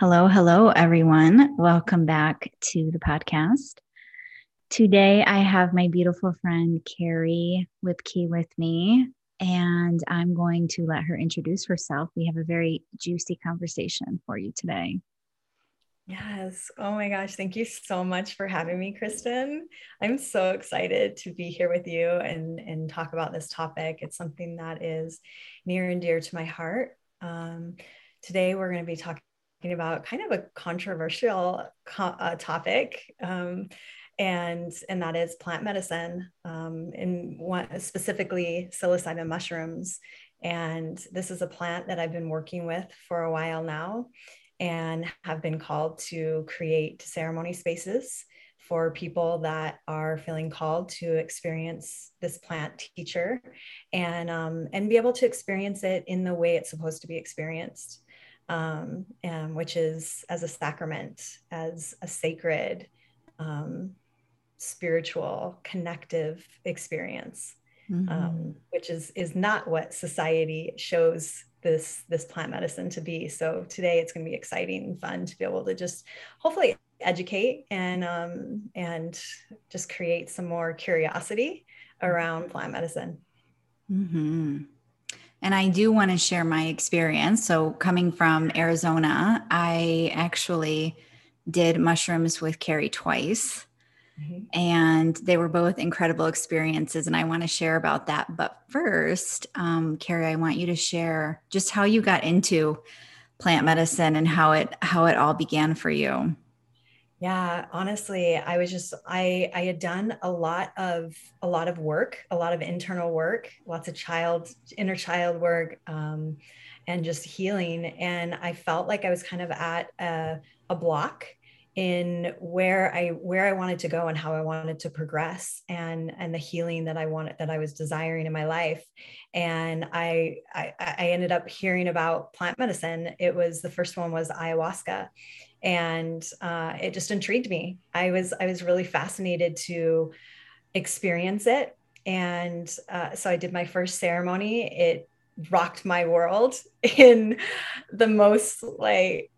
Hello, hello, everyone. Welcome back to the podcast. Today, I have my beautiful friend Carrie with Key with me, and I'm going to let her introduce herself. We have a very juicy conversation for you today. Yes. Oh my gosh. Thank you so much for having me, Kristin. I'm so excited to be here with you and, and talk about this topic. It's something that is near and dear to my heart. Um, today, we're going to be talking about kind of a controversial co- uh, topic. Um, and, and that is plant medicine, um, and one, specifically psilocybin mushrooms. And this is a plant that I've been working with for a while now and have been called to create ceremony spaces for people that are feeling called to experience this plant teacher and um, and be able to experience it in the way it's supposed to be experienced um, and which is as a sacrament, as a sacred, um, spiritual, connective experience, mm-hmm. um, which is is not what society shows this this plant medicine to be. So today it's going to be exciting and fun to be able to just hopefully educate and um, and just create some more curiosity around plant medicine. Mm-hmm. And I do want to share my experience. So, coming from Arizona, I actually did mushrooms with Kari twice. Mm-hmm. And they were both incredible experiences. And I want to share about that. But first, um, Kari, I want you to share just how you got into plant medicine and how it how it all began for you. Yeah, honestly, I was just I I had done a lot of a lot of work, a lot of internal work, lots of child inner child work, um, and just healing. And I felt like I was kind of at a, a block in where I where I wanted to go and how I wanted to progress and and the healing that I wanted that I was desiring in my life. And I I, I ended up hearing about plant medicine. It was the first one was ayahuasca and uh, it just intrigued me. I was I was really fascinated to experience it, and uh, so I did my first ceremony. It rocked my world in the most like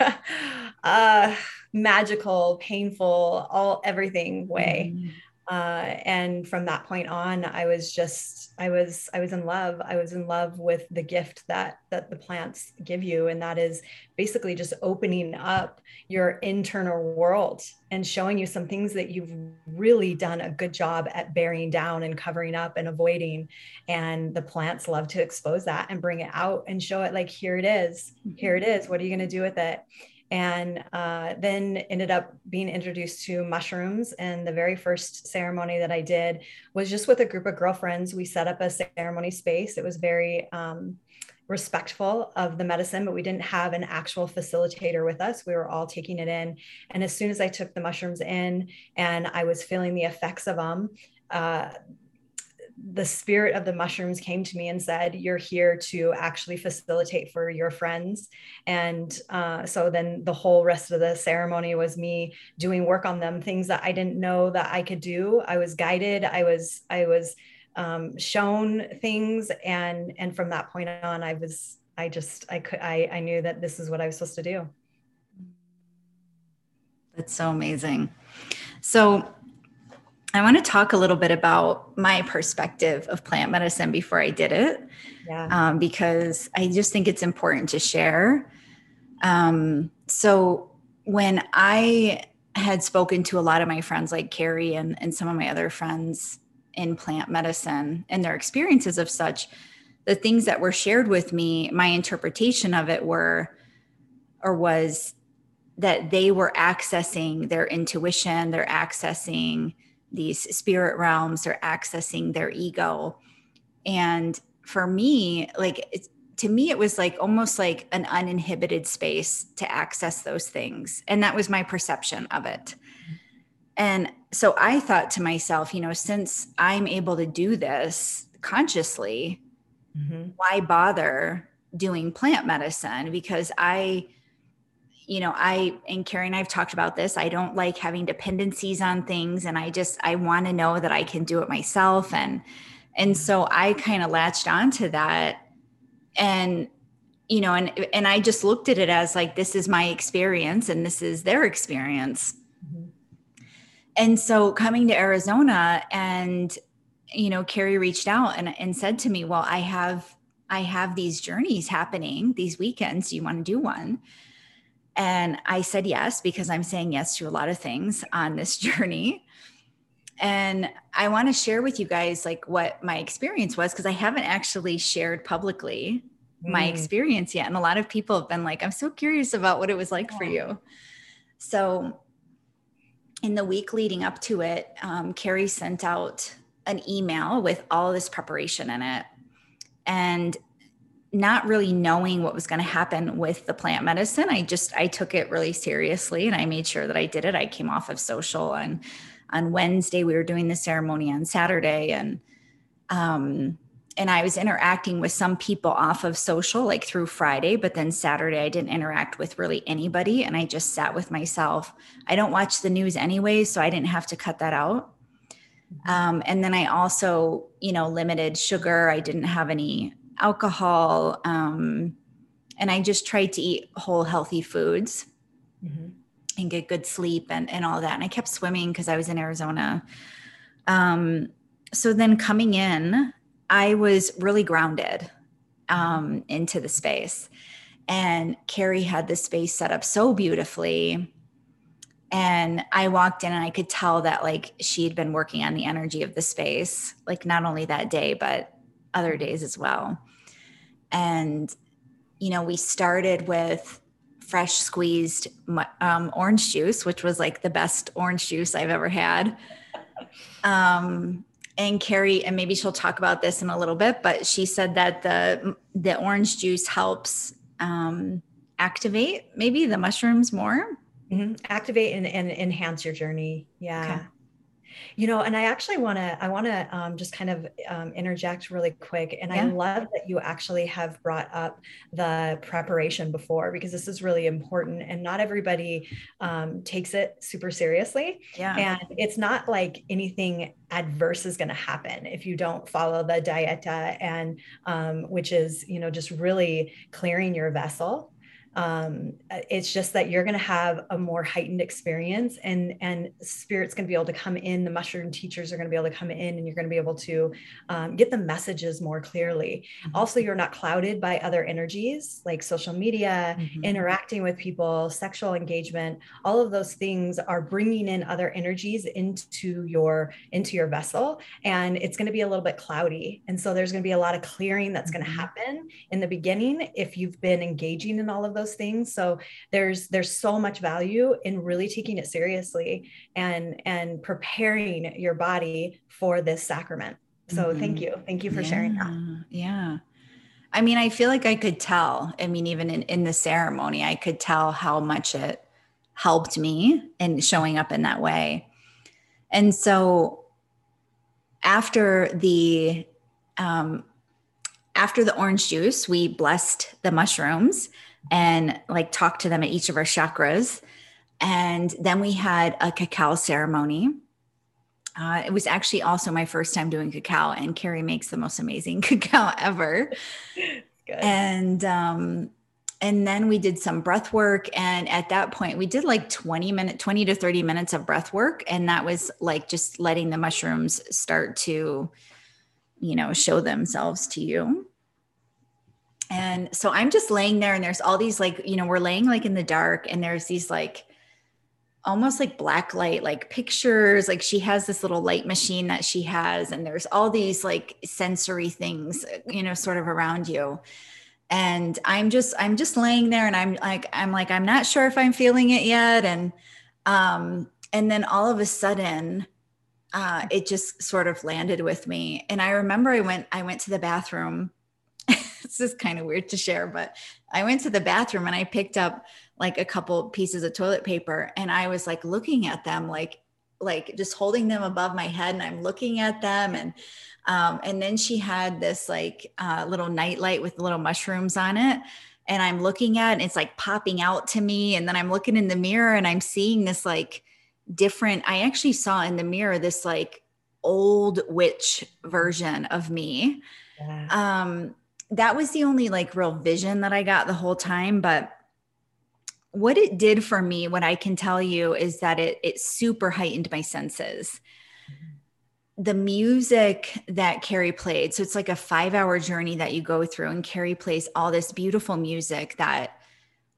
uh, magical, painful, all everything way. Mm-hmm uh, and from that point on i was just i was i was in love. I was in love with the gift that that the plants give you. And that is basically just opening up your internal world and showing you some things that you've really done a good job at burying down and covering up and avoiding. And the plants love to expose that and bring it out and show it like here it is. Here it is. What are you going to do with it and uh, then ended up being introduced to mushrooms. And the very first ceremony that I did was just with a group of girlfriends. We set up a ceremony space. It was very um, respectful of the medicine, but we didn't have an actual facilitator with us. We were all taking it in. And as soon as I took the mushrooms in and I was feeling the effects of them, uh, the spirit of the mushrooms came to me and said, You're here to actually facilitate for your friends. And uh, so then the whole rest of the ceremony was me doing work on them, things that I didn't know that I could do. I was guided, I was, I was um, shown things. And, and from that point on, I was, I just, I could, I, I knew that this is what I was supposed to do. That's so amazing. So, I want to talk a little bit about my perspective of plant medicine before I did it, yeah. um, because I just think it's important to share. Um, so when I had spoken to a lot of my friends, like Kari and, and some of my other friends in plant medicine and their experiences of such, the things that were shared with me, my interpretation of it were, or was that they were accessing their intuition, they're accessing these spirit realms are accessing their ego. And for me like to me it was like almost like an uninhibited space to access those things. And that was my perception of it. And so i thought to myself you know since i'm able to do this consciously mm-hmm. why bother doing plant medicine? Because i you know, I and Kari and I've talked about this. I don't like having dependencies on things and I just I want to know that I can do it myself and and so I kind of latched onto that and you know, and and I just looked at it as like this is my experience and this is their experience. Mm-hmm. And so coming to Arizona and you know, Kari reached out and, and said to me, Well, I have I have these journeys happening these weekends. Do you want to do one? And I said yes, because I'm saying yes to a lot of things on this journey. And I want to share with you guys like what my experience was because I haven't actually shared publicly mm. my experience yet. And a lot of people have been like, I'm so curious about what it was like yeah. for you. So in the week leading up to it, um, Kari sent out an email with all this preparation in it. And not really knowing what was going to happen with the plant medicine. I just i took it really seriously and i made sure that i did it. I came off of social and on wednesday we were doing the ceremony on saturday and um and i was interacting with some people off of social like through friday but then saturday i didn't interact with really anybody and i just sat with myself. I don't watch the news anyway so i didn't have to cut that out. Mm-hmm. um, and then i also you know limited sugar. I didn't have any alcohol. Um, and I just tried to eat whole, healthy foods mm-hmm. and get good sleep and, and all that. And I kept swimming because I was in Arizona. Um, so then coming in, I was really grounded um, into the space. And Kari had the space set up so beautifully. And I walked in and I could tell that like she had been working on the energy of the space, like not only that day, but other days as well. And, you know, we started with fresh squeezed um, orange juice, which was like the best orange juice I've ever had. Um, and Kari, and maybe she'll talk about this in a little bit, but she said that the the orange juice helps um, activate maybe the mushrooms more. Mm-hmm. Activate and, and enhance your journey. Yeah. Okay you know and i actually want to i want to um, just kind of um, interject really quick and yeah. i love that you actually have brought up the preparation before because this is really important and not everybody um, takes it super seriously yeah and it's not like anything adverse is going to happen if you don't follow the dieta and um, which is you know just really clearing your vessel um, it's just that you're going to have a more heightened experience and and spirit's going to be able to come in the mushroom teachers are going to be able to come in and you're going to be able to um, get the messages more clearly mm-hmm. also you're not clouded by other energies like social media mm-hmm. interacting with people sexual engagement all of those things are bringing in other energies into your into your vessel and it's going to be a little bit cloudy and so there's going to be a lot of clearing that's mm-hmm. going to happen in the beginning if you've been engaging in all of those those things. So there's there's so much value in really taking it seriously and and preparing your body for this sacrament. So mm-hmm. thank you. Thank you for yeah. sharing that. Yeah. I mean i feel like i could tell. I mean even in, in the ceremony i could tell how much it helped me in showing up in that way. And so after the um, after the orange juice, we blessed the mushrooms and like talked to them at each of our chakras. And then we had a cacao ceremony. Uh, it was actually also my first time doing cacao, and Kari makes the most amazing cacao ever. Good. And um, and then we did some breath work, and at that point, we did like twenty minute, twenty to thirty minutes of breath work, and that was like just letting the mushrooms start to, you know, show themselves to you. And so I'm just laying there and there's all these like, you know, we're laying like in the dark and there's these like almost like black light like pictures. Like she has this little light machine that she has and there's all these like sensory things you know sort of around you. And i'm just i'm just laying there and i'm like i'm like i'm not sure if i'm feeling it yet. And um and then all of a sudden uh it just sort of landed with me. And i remember i went i went to the bathroom this is kind of weird to share, but I went to the bathroom and I picked up like a couple pieces of toilet paper and I was like looking at them like like just holding them above my head and I'm looking at them and um, and then she had this like uh, little nightlight with little mushrooms on it and I'm looking at it and it's like popping out to me and then I'm looking in the mirror and I'm seeing this like different I actually saw in the mirror this like old witch version of me yeah. um that was the only like real vision that I got the whole time. But what it did for me, what I can tell you is that it it super heightened my senses. The music that Kari played, so it's like a five hour journey that you go through, and Kari plays all this beautiful music that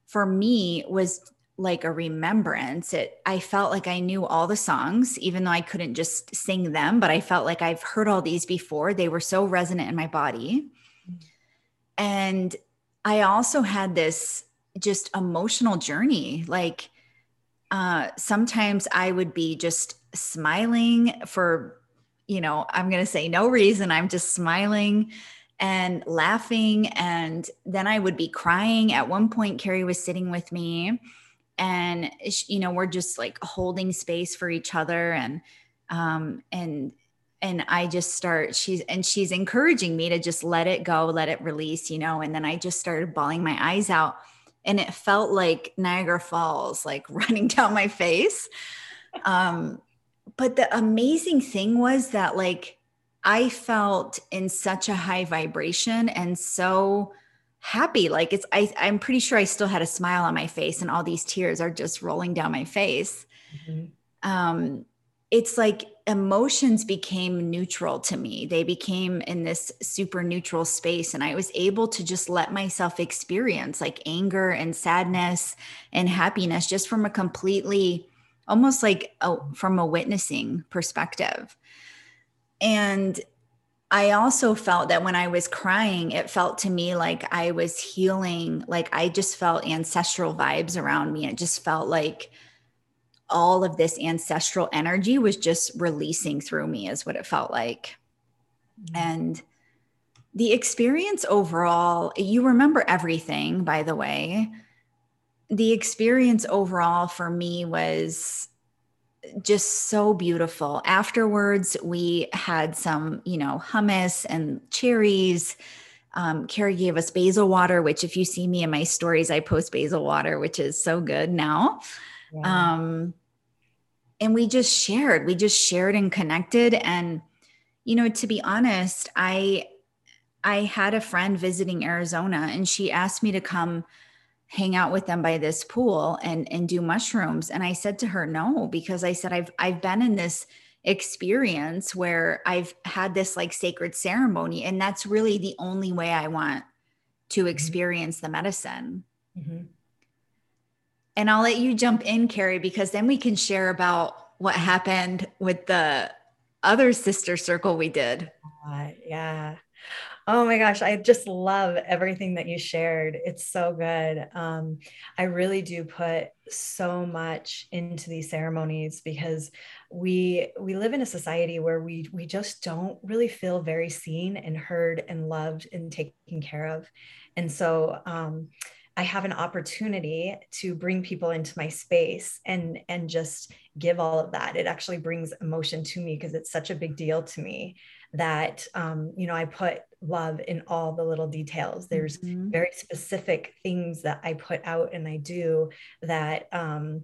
for me was like a remembrance. It I felt like I knew all the songs, even though I couldn't just sing them, but I felt like I've heard all these before. They were so resonant in my body. And I also had this just emotional journey. Like uh, sometimes I would be just smiling for, you know, I'm going to say no reason. I'm just smiling and laughing. And then I would be crying. At one point, Kari was sitting with me and, you know, we're just like holding space for each other. And, um, and and I just start she's and she's encouraging me to just let it go, let it release, you know, and then I just started bawling my eyes out and it felt like Niagara Falls like running down my face. Um but the amazing thing was that like I felt in such a high vibration and so happy like it's I I'm pretty sure I still had a smile on my face and all these tears are just rolling down my face. Mm-hmm. Um it's like emotions became neutral to me. They became in this super neutral space. And I was able to just let myself experience like anger and sadness and happiness just from a completely, almost like a, from a witnessing perspective. And I also felt that when I was crying, it felt to me like I was healing. Like I just felt ancestral vibes around me. It just felt like, all of this ancestral energy was just releasing through me, is what it felt like. Mm-hmm. And the experience overall, you remember everything, by the way. The experience overall for me was just so beautiful. Afterwards, we had some, you know, hummus and cherries. Um, Kari gave us basil water, which, if you see me in my stories, I post basil water, which is so good now. Yeah. Um, and we just shared we just shared and connected and you know to be honest i i had a friend visiting arizona and she asked me to come hang out with them by this pool and and do mushrooms and i said to her no because i said i've i've been in this experience where i've had this like sacred ceremony and that's really the only way i want to mm-hmm. experience the medicine mm-hmm. And I'll let you jump in, Kari, because then we can share about what happened with the other sister circle we did. Uh, yeah. Oh my gosh, I just love everything that you shared. It's so good. Um, I really do put so much into these ceremonies because we we live in a society where we we just don't really feel very seen and heard and loved and taken care of. And so um, I have an opportunity to bring people into my space and and just give all of that. It actually brings emotion to me because it's such a big deal to me that um, you know I put love in all the little details. There's mm-hmm. very specific things that I put out and I do that um,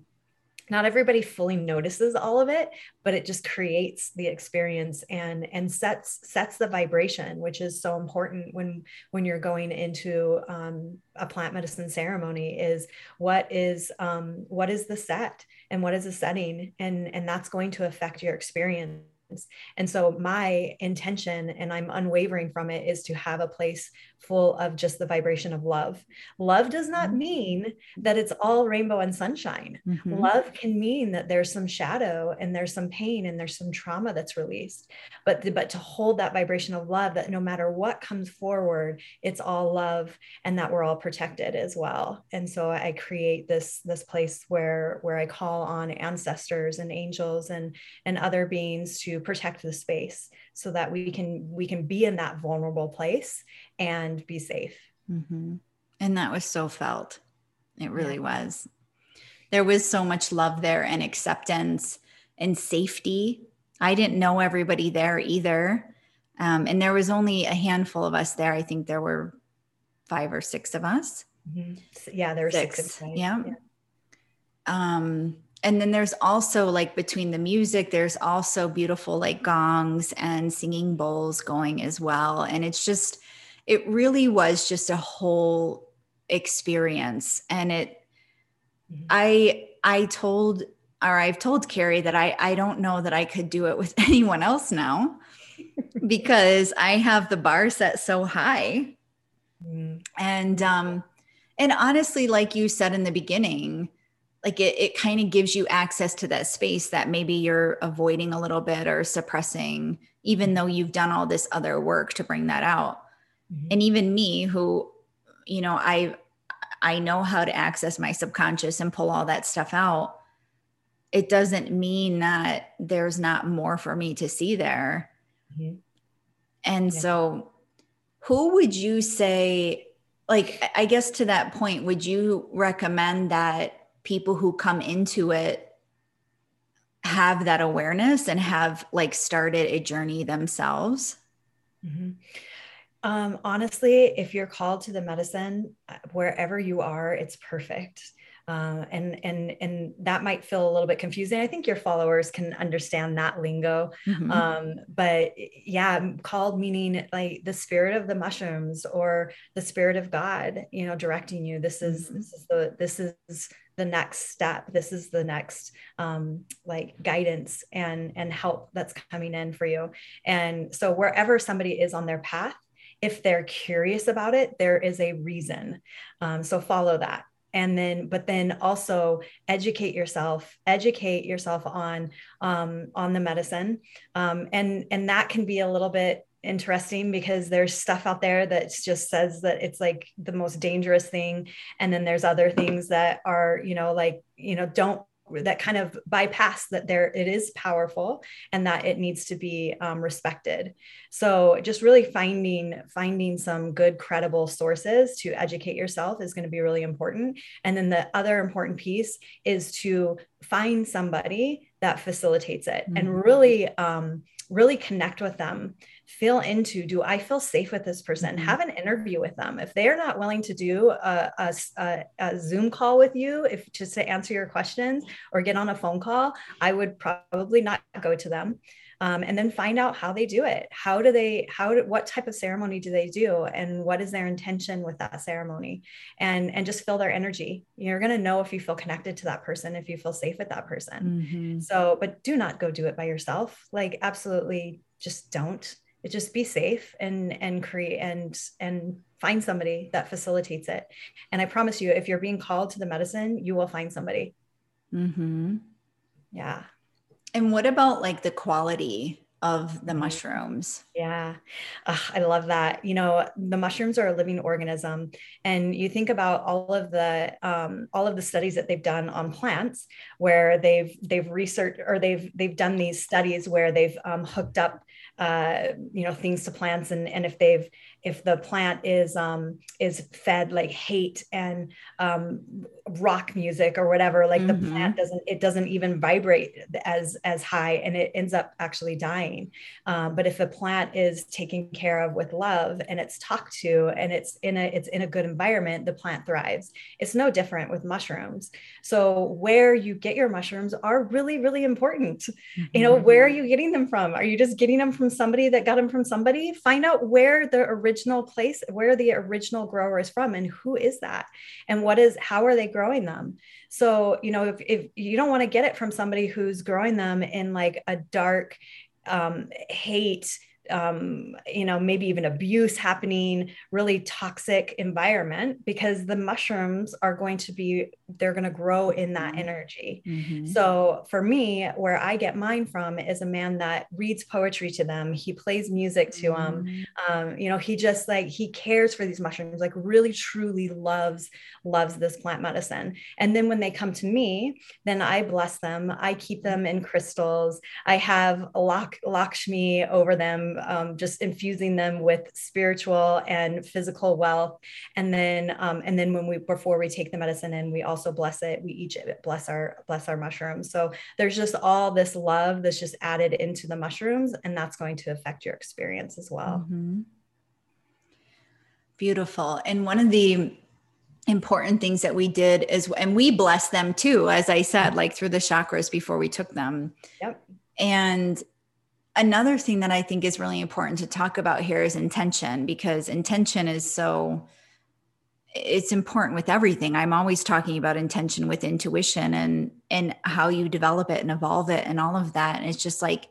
not everybody fully notices all of it but it just creates the experience and and sets sets the vibration which is so important when when you're going into um, a plant medicine ceremony is what is um, what is the set and what is the setting and and that's going to affect your experience and so my intention, and I'm unwavering from it, is to have a place full of just the vibration of love. Love does not mm-hmm. mean that it's all rainbow and sunshine. Mm-hmm. Love can mean that there's some shadow and there's some pain and there's some trauma that's released. But but to hold that vibration of love that no matter what comes forward, it's all love and that we're all protected as well. And so I create this this place where where I call on ancestors and angels and and other beings to protect the space so that we can we can be in that vulnerable place and be safe. Mm-hmm. and that was so felt. It really yeah. was. There was so much love there and acceptance and safety. I didn't know everybody there either. Um, and there was only a handful of us there. I think there were five or six of us. Mm-hmm. yeah there were six, six. yeah. yeah. Um and then there's also like between the music there's also beautiful like gongs and singing bowls going as well and it's just it really was just a whole experience. And it, mm-hmm. I, I told, or I've told Kari that I, I don't know that I could do it with anyone else now because I have the bar set so high. Mm. And, um, and honestly, like you said in the beginning, like it, it kind of gives you access to that space that maybe you're avoiding a little bit or suppressing, even though you've done all this other work to bring that out. Mm-hmm. And even me, who, you know, I, I know how to access my subconscious and pull all that stuff out. It doesn't mean that there's not more for me to see there. Mm-hmm. And yeah. so, who would you say, like, I guess to that point, would you recommend that people who come into it have that awareness and have like started a journey themselves? Mm-hmm. Um, honestly, if you're called to the medicine, uh, wherever you are, it's perfect. Uh, and and and that might feel a little bit confusing. I think your followers can understand that lingo. Mm-hmm. Um, but yeah, called meaning like the spirit of the mushrooms or the spirit of God, you know, directing you. This is mm-hmm. this is the this is the next step. This is the next um, like guidance and and help that's coming in for you. And so wherever somebody is on their path, if they're curious about it, there is a reason. Um, so follow that. And then, but then also educate yourself, educate yourself on um, on the medicine, um, and and that can be a little bit interesting because there's stuff out there that just says that it's like the most dangerous thing. And then there's other things that are you know like you know don't that kind of bypass that there it is powerful and that it needs to be um, respected. So just really finding finding some good credible sources to educate yourself is going to be really important. And then the other important piece is to find somebody that facilitates it mm-hmm. and really um, really connect with them feel into do i feel safe with this person? Mm-hmm. have an interview with them. If they're not willing to do a, a, a, zoom call with you if just to answer your questions or get on a phone call i would probably not go to them. Um, and then find out how they do it. How do they how do, what type of ceremony do they do? And what is their intention with that ceremony? And and just feel their energy. You're going to know if you feel connected to that person if you feel safe with that person. Mm-hmm. so but do not go do it by yourself. Like absolutely just don't just be safe and and create and and find somebody that facilitates it. And i promise you if you're being called to the medicine you will find somebody. Mm-hmm. yeah. And what about like the quality of the mm-hmm. mushrooms. Yeah, I love that. You know, the mushrooms are a living organism, and you think about all of the um, all of the studies that they've done on plants, where they've they've researched or they've they've done these studies where they've um, hooked up uh, you know things to plants and and if they've if the plant is um, is fed like hate and um, rock music or whatever like mm-hmm. the plant doesn't it doesn't even vibrate as as high and it ends up actually dying um, but if a plant is taken care of with love and it's talked to and it's in a it's in a good environment the plant thrives it's no different with mushrooms so where you get your mushrooms are really really important mm-hmm. you know where are mm-hmm. you getting them from are you just getting them from somebody that got them from somebody find out where the original place where the original grower is from and who is that? And what is how are they growing them? So you know if, if you don't want to get it from somebody who's growing them in like a dark um, hate um, you know, maybe even abuse happening, really toxic environment because the mushrooms are going to be, they're going to grow in that mm-hmm. energy. Mm-hmm. So for me, where I get mine from is a man that reads poetry to them. He plays music to them. Mm-hmm. Um, you know, he just like, he cares for these mushrooms, like really truly loves, loves this plant medicine. And then when they come to me, then I bless them. I keep them in crystals. I have Lak- Lakshmi over them um, just infusing them with spiritual and physical wealth. And then, um, and then when we before we take the medicine in, we also bless it. We each bless our bless our mushrooms. So there's just all this love that's just added into the mushrooms, and that's going to affect your experience as well. Mm-hmm. Beautiful. And one of the important things that we did is and we blessed them too as i said like through the chakras before we took them yep and another thing that I think is really important to talk about here is intention because intention is so it's important with everything. I'm always talking about intention with intuition and and how you develop it and evolve it and all of that. And it's just like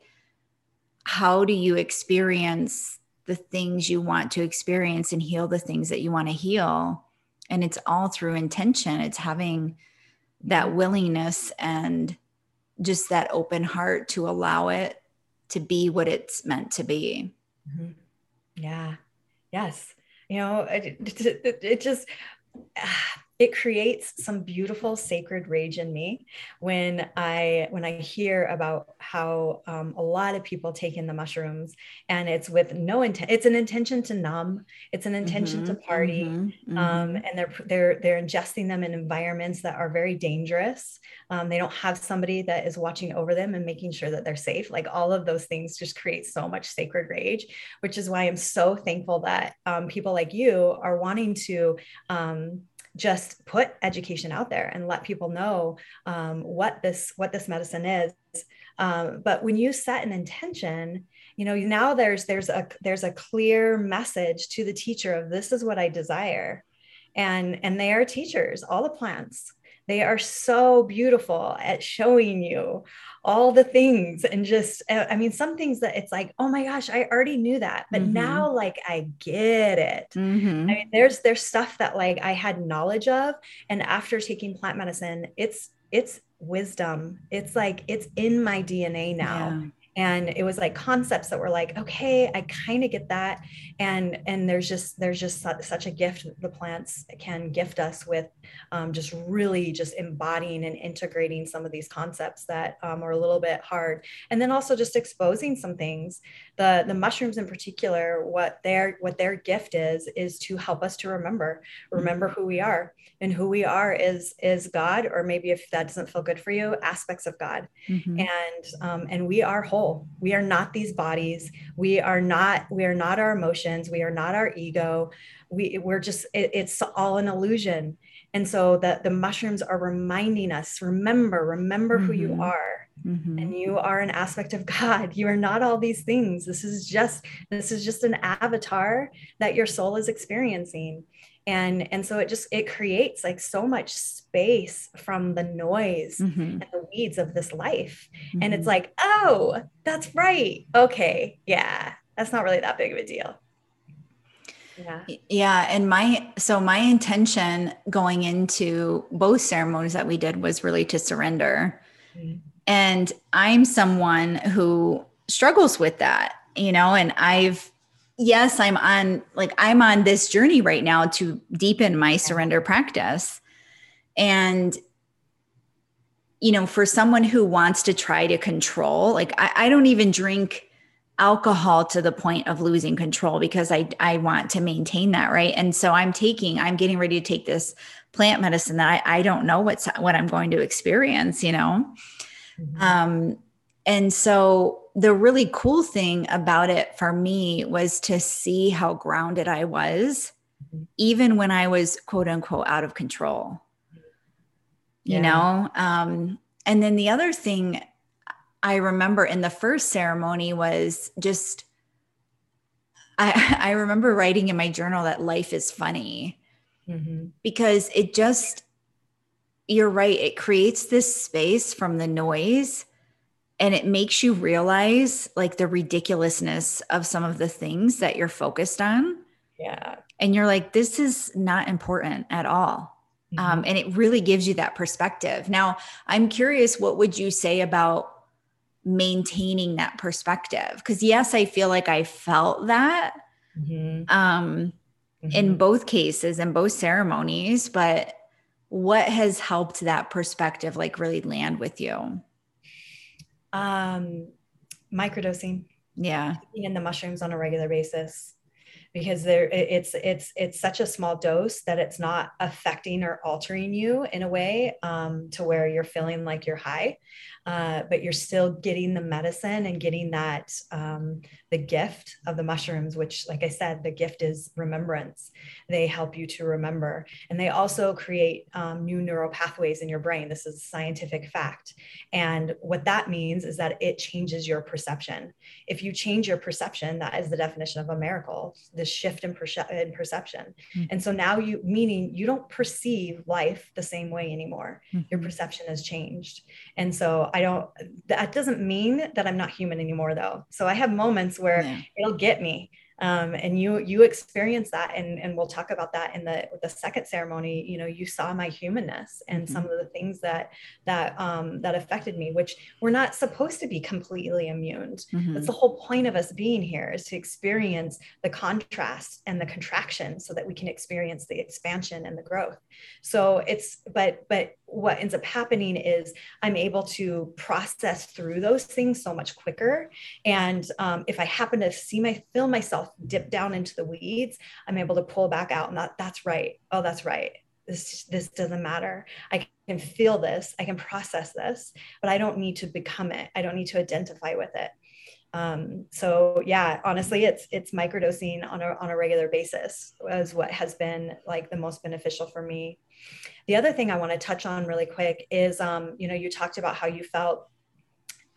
how do you experience the things you want to experience and heal the things that you want to heal? And it's all through intention. It's having that willingness and just that open heart to allow it to be what it's meant to be. Mm-hmm. Yeah. Yes. You know, it, it, it just, ah, it creates some beautiful sacred rage in me when i when i hear about how um, a lot of people take in the mushrooms and it's with no intent it's an intention to numb it's an intention mm-hmm, to party mm-hmm, um, mm-hmm. and they're they're they're ingesting them in environments that are very dangerous um, they don't have somebody that is watching over them and making sure that they're safe like all of those things just create so much sacred rage which is why i'm so thankful that um, people like you are wanting to um, just put education out there and let people know um, what this what this medicine is. Um, but when you set an intention you know now there's there's a there's a clear message to the teacher of this is what i desire. And and they are teachers all the plants they are so beautiful at showing you all the things and just, uh, I mean, some things that it's like, oh my gosh, I already knew that, but mm-hmm. now like I get it. Mm-hmm. I mean, there's there's stuff that like I had knowledge of, and after taking plant medicine, it's it's wisdom. It's like it's in my DNA now. Yeah and it was like concepts that were like okay i kind of get that. And and there's just there's just such a gift the plants can gift us with um, just really just embodying and integrating some of these concepts that um, are a little bit hard. And then also just exposing some things. The the mushrooms in particular what their what their gift is is to help us to remember remember who we are and who we are is is god or maybe if that doesn't feel good for you aspects of god. Mm-hmm. and um, and we are whole. We are not these bodies. We are not we are not our emotions. We are not our ego. We we're just it, it's all an illusion. And so that the mushrooms are reminding us remember remember mm-hmm. who you mm-hmm. are. Mm-hmm. and you are an aspect of god. You are not all these things. This is just this is just an avatar that your soul is experiencing and and so it just it creates like so much space from the noise mm-hmm. and the weeds of this life mm-hmm. and it's mm-hmm. like oh that's right okay yeah that's not really that big of a deal yeah. Yeah. And my, so my intention going into both ceremonies that we did was really to surrender. Mm-hmm. And I'm someone who struggles with that, you know, and I've, yes, I'm on, like, I'm on this journey right now to deepen my surrender practice. And, you know, for someone who wants to try to control, like, I, I don't even drink alcohol to the point of losing control because I I want to maintain that, right? And so I'm taking, I'm getting ready to take this plant medicine that I, I don't know what's what I'm going to experience, you know. Mm-hmm. Um, and so the really cool thing about it for me was to see how grounded I was, mm-hmm. even when I was quote unquote out of control. You know, um, and then the other thing I remember in the first ceremony was just I, I remember writing in my journal that life is funny mm-hmm. because it just you're right it creates this space from the noise and it makes you realize like the ridiculousness of some of the things that you're focused on yeah and you're like this is not important at all mm-hmm. um, and it really gives you that perspective now i'm curious what would you say about maintaining that perspective because yes i feel like i felt that mm-hmm. um mm-hmm. in both cases in both ceremonies but what has helped that perspective like really land with you um microdosing. Yeah. In the mushrooms on a regular basis because there it's it's it's such a small dose that it's not affecting or altering you in a way um, to where you're feeling like you're high uh, but you're still getting the medicine and getting that um, the gift of the mushrooms, which, like I said, the gift is remembrance. They help you to remember. And they also create um, new neural pathways in your brain. This is a scientific fact. And what that means is that it changes your perception. If you change your perception, that is the definition of a miracle, the shift in, perce- in perception. Mm-hmm. And so now you, meaning you don't perceive life the same way anymore. Mm-hmm. Your perception has changed. And so I don't, that doesn't mean that I'm not human anymore, though. So I have moments where yeah. it'll get me um, and you you experience that and and we'll talk about that in the the second ceremony you know you saw my humanness and mm-hmm. some of the things that that um, that affected me which we're not supposed to be completely immune mm-hmm. that's the whole point of us being here is to experience the contrast and the contraction so that we can experience the expansion and the growth so it's but but what ends up happening is i'm able to process through those things so much quicker. And um, if i happen to see my feel myself dip down into the weeds i'm able to pull back out and that that's right. Oh that's right. This this doesn't matter. I can feel this. I can process this but i don't need to become it. I don't need to identify with it. Um, so yeah, honestly, it's it's microdosing on a on a regular basis is what has been like the most beneficial for me. The other thing I want to touch on really quick is, um, you know, you talked about how you felt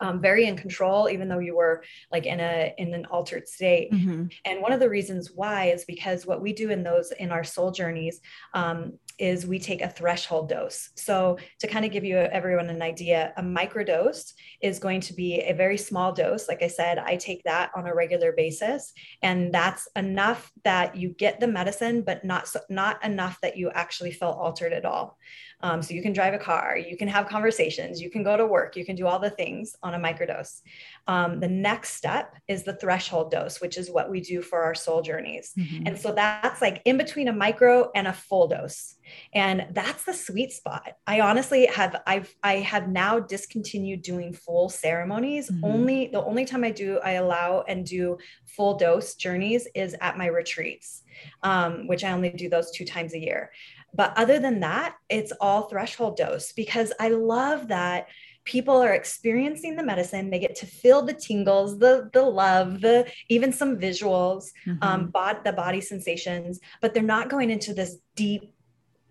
um, very in control, even though you were like in a in an altered state. Mm-hmm. And one of the reasons why is because what we do in those in our soul journeys um, is we take a threshold dose. So to kind of give you everyone an idea, a microdose is going to be a very small dose. Like I said, I take that on a regular basis, and that's enough that you get the medicine, but not not enough that you actually feel altered at all. Um, so you can drive a car, you can have conversations, you can go to work, you can do all the things on a microdose. Um, the next step is the threshold dose, which is what we do for our soul journeys. Mm-hmm. And so that's like in between a micro and a full dose. And that's the sweet spot. I honestly have I've I have now discontinued doing full ceremonies. Mm-hmm. Only the only time I do I allow and do full dose journeys is at my retreats, um, which I only do those two times a year. But other than that, it's all threshold dose because I love that people are experiencing the medicine they get to feel the tingles the the love the even some visuals um, mm-hmm. um bod- the body sensations but they're not going into this deep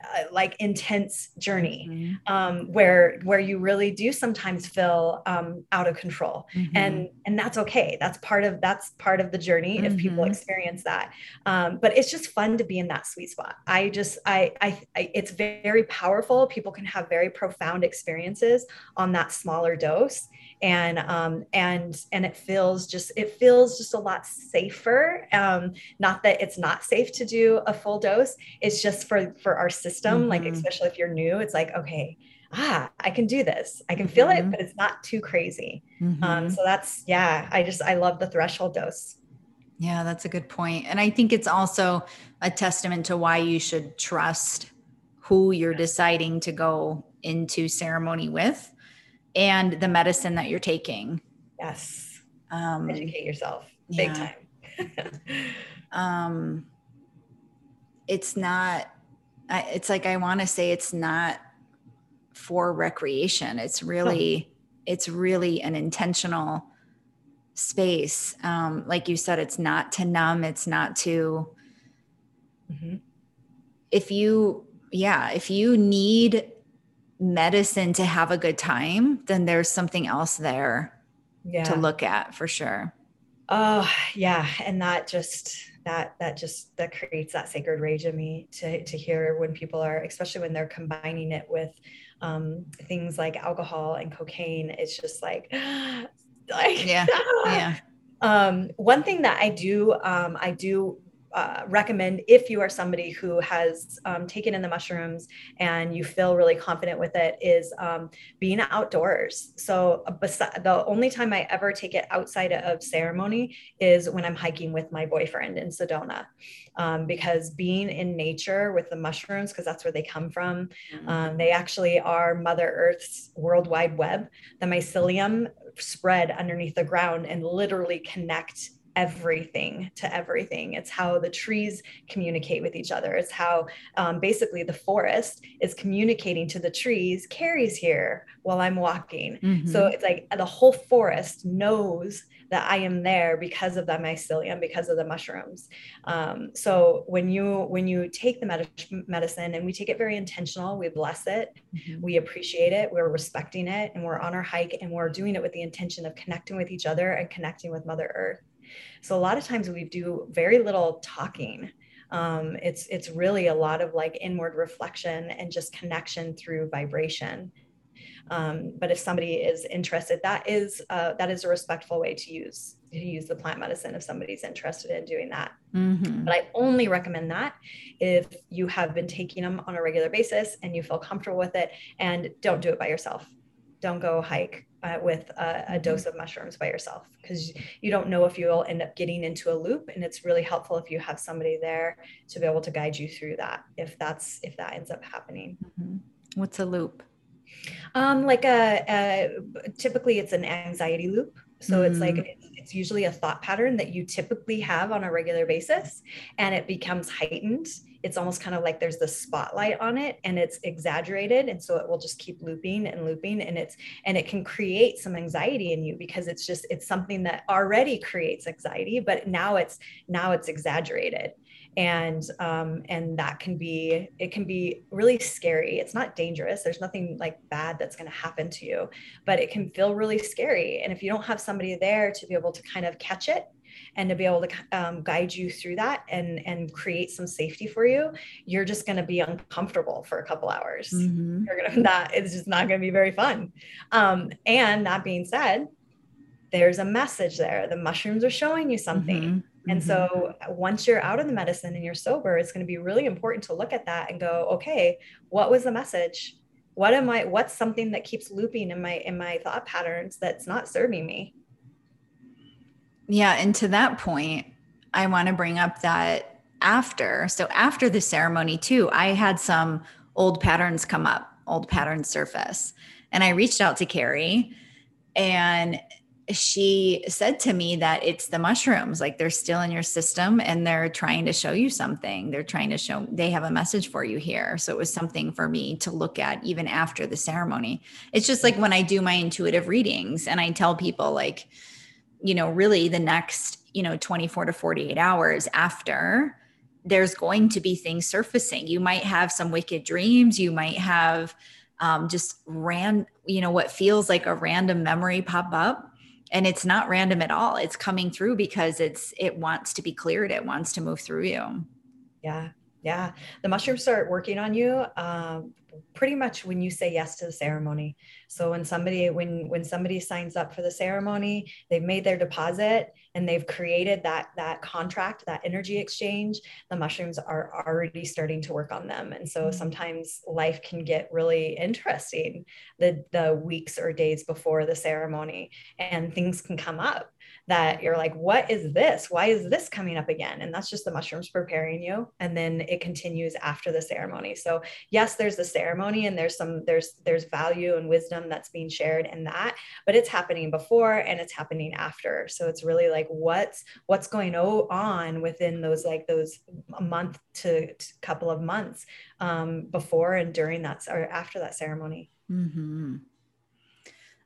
uh, like intense journey mm-hmm. um, where where you really do sometimes feel um, out of control mm-hmm. and and that's okay that's part of that's part of the journey mm-hmm. if people mm-hmm. experience that um, but it's just fun to be in that sweet spot i just I, I i it's very powerful people can have very profound experiences on that smaller dose and um, and and it feels just it feels just a lot safer. Um, not that it's not safe to do a full dose. It's just for for our system, mm-hmm. like especially if you're new, it's like okay, ah, I can do this. I can feel mm-hmm. it, but it's not too crazy. Mm-hmm. Um, so that's yeah, I just I love the threshold dose. Yeah, that's a good point. And I think it's also a testament to why you should trust who you're deciding to go into ceremony with and the medicine that you're taking. Yes. Um, Educate yourself big yeah. time. um, it's not, I, it's like I want to say it's not for recreation. It's really, it's really an intentional space. Um, like you said, it's not to numb, it's not to, mm-hmm. if you, yeah, if you need medicine to have a good time, then there's something else there yeah. to look at for sure. Oh, yeah. And that just that that just that creates that sacred rage in me to to hear when people are, especially when they're combining it with um, things like alcohol and cocaine. It's just like, like yeah, yeah. Um, one thing that I do, um, I do uh, recommend if you are somebody who has um, taken in the mushrooms and you feel really confident with it is um, being outdoors so uh, besi- the only time i ever take it outside of ceremony is when i'm hiking with my boyfriend in sedona um, because being in nature with the mushrooms because that's where they come from mm-hmm. Um, they actually are mother earth's worldwide web the mycelium spread underneath the ground and literally connect everything to everything. It's how the trees communicate with each other. It's how um, basically the forest is communicating to the trees, Kari's here while I'm walking. Mm-hmm. So it's like the whole forest knows that I am there because of the mycelium, because of the mushrooms. Um, so when you when you take the med- medicine and we take it very intentional, we bless it, mm-hmm. we appreciate it, we're respecting it, and we're on our hike and we're doing it with the intention of connecting with each other and connecting with Mother Earth. So a lot of times we do very little talking. Um, it's it's really a lot of like inward reflection and just connection through vibration. Um, but if somebody is interested, that is uh, that is a respectful way to use to use the plant medicine if somebody's interested in doing that. Mm-hmm. But I only recommend that if you have been taking them on a regular basis and you feel comfortable with it, and don't do it by yourself. Don't go hike uh, with a, a, dose of mushrooms by yourself because you don't know if you'll end up getting into a loop and it's really helpful if you have somebody there to be able to guide you through that if that's if that ends up happening mm-hmm. what's a loop um, like a, a, typically it's an anxiety loop so mm-hmm. it's like mm. it's, it's usually a thought pattern that you typically have on a regular basis and it becomes heightened it's almost kind of like there's the spotlight on it and it's exaggerated and so it will just keep looping and looping and it's and it can create some anxiety in you because it's just it's something that already creates anxiety but now it's now it's exaggerated. And um, and that can be it can be really scary. It's not dangerous. There's nothing like bad that's going to happen to you but it can feel really scary. And if you don't have somebody there to be able to kind of catch it and to be able to um, guide you through that and and create some safety for you you're just going to be uncomfortable for a couple hours mm-hmm. you're going to not it's just not going to be very fun um, and that being said there's a message there the mushrooms are showing you something mm-hmm. and so mm-hmm. once you're out of the medicine and you're sober it's going to be really important to look at that and go okay what was the message what am i what's something that keeps looping in my in my thought patterns that's not serving me yeah. And to that point, I want to bring up that after, so after the ceremony too, I had some old patterns come up, old patterns surface. And I reached out to Kari and she said to me that it's the mushrooms, like they're still in your system and they're trying to show you something. They're trying to show, they have a message for you here. So it was something for me to look at even after the ceremony. It's just like when I do my intuitive readings and I tell people, like, you know, really the next, you know, 24 to 48 hours after, there's going to be things surfacing. You might have some wicked dreams. You might have um, just ran, you know, what feels like a random memory pop up. And it's not random at all. It's coming through because it's it wants to be cleared. It wants to move through you. Yeah, yeah. The mushrooms start working on you um, pretty much when you say yes to the ceremony so when somebody when when somebody signs up for the ceremony they've made their deposit and they've created that that contract that energy exchange the mushrooms are already starting to work on them and so mm-hmm. sometimes life can get really interesting the the weeks or days before the ceremony and things can come up that you're like, what is this? Why is this coming up again? And that's just the mushrooms preparing you. And then it continues after the ceremony. So yes, there's the ceremony and there's some, there's, there's value and wisdom that's being shared in that, but it's happening before and it's happening after. So it's really like what's, what's going on within those, like those month to, to couple of months um, before and during that or after that ceremony. Mm-hmm.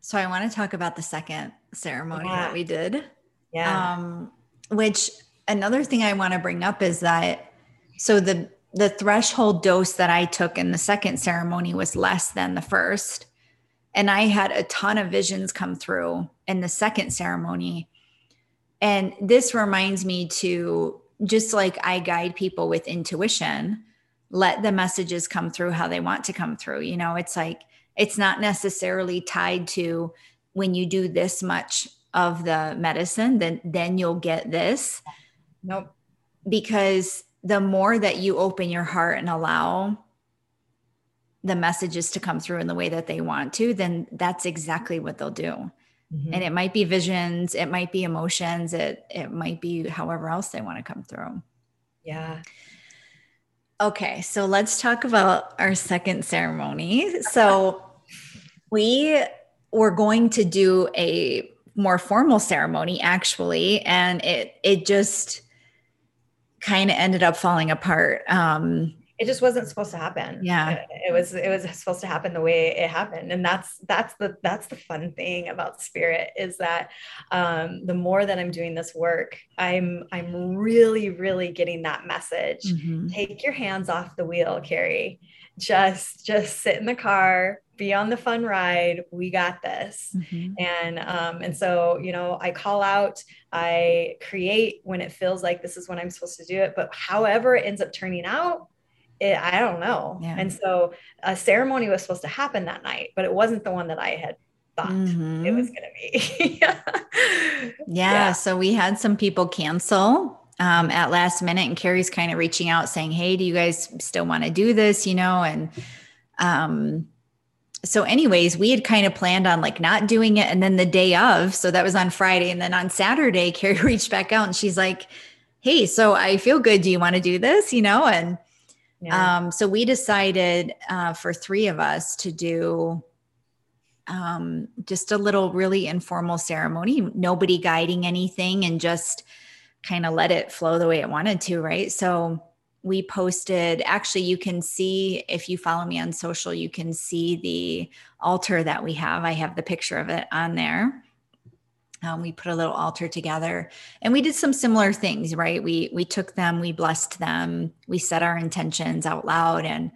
So I want to talk about the second ceremony yeah. that we did. Yeah. Um, which another thing I want to bring up is that so the the threshold dose that I took in the second ceremony was less than the first. And I had a ton of visions come through in the second ceremony. And this reminds me to just like I guide people with intuition, let the messages come through how they want to come through. You know, it's like it's not necessarily tied to when you do this much of the medicine, then then you'll get this. Nope. Because the more that you open your heart and allow the messages to come through in the way that they want to, then that's exactly what they'll do. Mm-hmm. And it might be visions, it might be emotions, it it might be however else they want to come through. Yeah. Okay, so let's talk about our second ceremony. So we were going to do a more formal ceremony actually and it it just kind of ended up falling apart um it just wasn't supposed to happen. Yeah. It, it, was it was supposed to happen the way it happened. And that's that's the that's the fun thing about spirit is that um the more that i'm doing this work i'm i'm really really getting that message. Mm-hmm. take your hands off the wheel Kari. Just just sit in the car be on the fun ride. We got this. Mm-hmm. and um and so you know i call out i create when it feels like this is when i'm supposed to do it. But however it ends up turning out it, i don't know yeah. and so a ceremony was supposed to happen that night but it wasn't the one that i had thought mm-hmm. it was going to be yeah. yeah so we had some people cancel um, at last minute and Kari's kind of reaching out saying, Hey, do you guys still want to do this? You know, and, um, so anyways, we had kind of planned on like not doing it. And then the day of, so that was on Friday. And then on Saturday, Carrie reached back out and she's like, Hey, so I feel good. Do you want to do this? You know? And, yeah. um, so we decided, uh, for three of us to do, um, just a little really informal ceremony, nobody guiding anything and just, kind of let it flow the way it wanted to, right? So we posted, actually, you can see if you follow me on social, you can see the altar that we have. I have the picture of it on there. Um, we put a little altar together and we did some similar things right we we took them we blessed them we set our intentions out loud and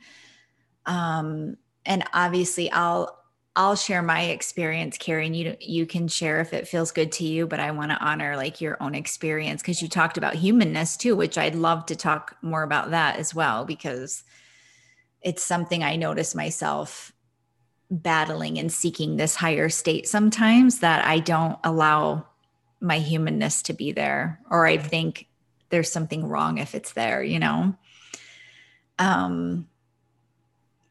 um and obviously i'll I'll share my experience, and you you can share if it feels good to you. But I want to honor like your own experience because you talked about humanness too, which I'd love to talk more about that as well because it's something I notice myself battling and seeking this higher state sometimes that I don't allow my humanness to be there, or I think there's something wrong if it's there, you know. Um.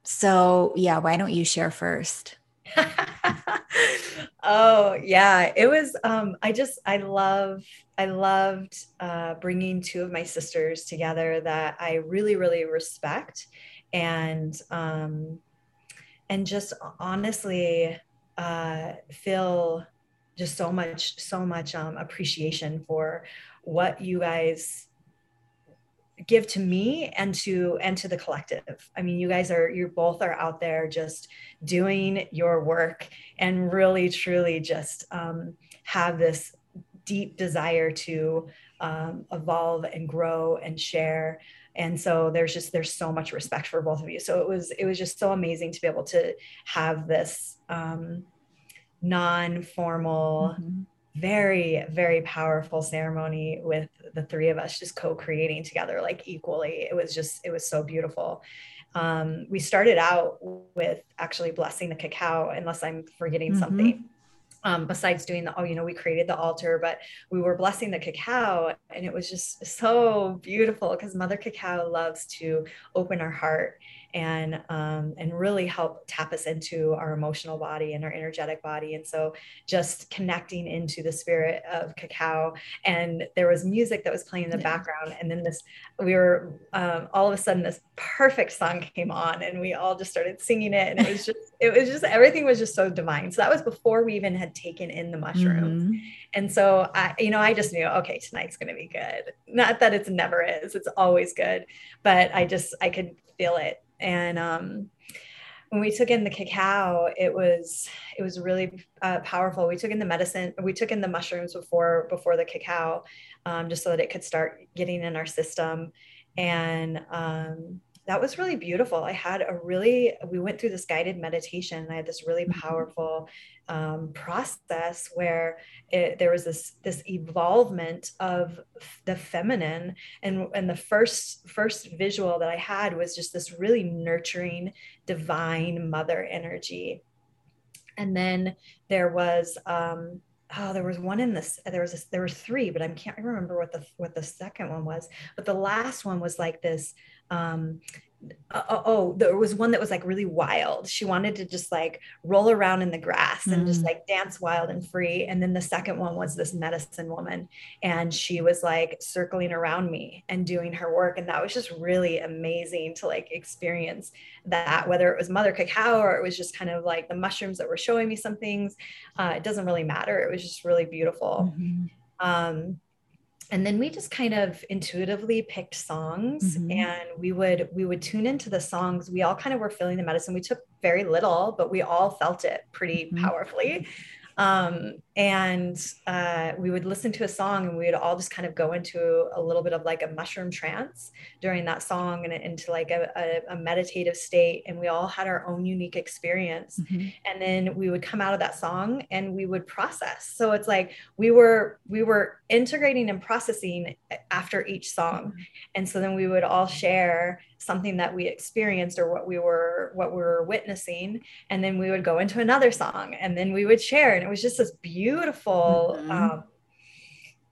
So yeah, why don't you share first? oh yeah it was um i just i love i loved uh bringing two of my sisters together that i really really respect and um and just honestly uh feel just so much so much um appreciation for what you guys give to me and to and to the collective. I mean you guys are you both are out there just doing your work and really truly just um, have this deep desire to um, evolve and grow and share and so there's just there's so much respect for both of you. So it was it was just so amazing to be able to have this um, non-formal mm-hmm. very very powerful ceremony with the three of us just co-creating together like equally. It was just it was so beautiful. Um, we started out with actually blessing the cacao unless i'm forgetting mm-hmm. something um, besides doing the oh you know we created the altar but we were blessing the cacao and it was just so beautiful because mother cacao loves to open our heart and um, and really help tap us into our emotional body and our energetic body and so just connecting into the spirit of cacao and there was music that was playing in the yeah. background and then this we were um, all of a sudden this perfect song came on and we all just started singing it and it was just it was just everything was just so divine so that was before we even had taken in the mushrooms mm-hmm. and so i you know i just knew okay tonight's going to be good not that it's never is it's always good but i just i could feel it and um, when we took in the cacao it was it was really uh, powerful. We took in the medicine we took in the mushrooms before before the cacao um, just so that it could start getting in our system. And um, that was really beautiful. I had a really we went through this guided meditation And i had this really mm-hmm. powerful um, process where it, there was this this evolvement of the feminine and and the first first visual that i had was just this really nurturing divine mother energy. And then there was um oh there was one in this there was this, there were three but i can't remember what the what the second one was. But the last one was like this um uh, oh, oh, there was one that was like really wild. She wanted to just like roll around in the grass and mm. just like dance wild and free. And then the second one was this medicine woman, and she was like circling around me and doing her work. And that was just really amazing to like experience that, whether it was mother cacao or it was just kind of like the mushrooms that were showing me some things. Uh, it doesn't really matter. It was just really beautiful. Mm-hmm. Um, and then we just kind of intuitively picked songs mm-hmm. and we would we would tune into the songs we all kind of were feeling the medicine we took very little but we all felt it pretty mm-hmm. powerfully um, and uh, we would listen to a song and we would all just kind of go into a little bit of like a mushroom trance during that song and into like a, a, a meditative state and we all had our own unique experience mm-hmm. and then we would come out of that song and we would process so it's like we were we were integrating and processing after each song mm-hmm. and so then we would all share something that we experienced or what we were what we were witnessing and then we would go into another song and then we would share and it was just this beautiful mm-hmm. um,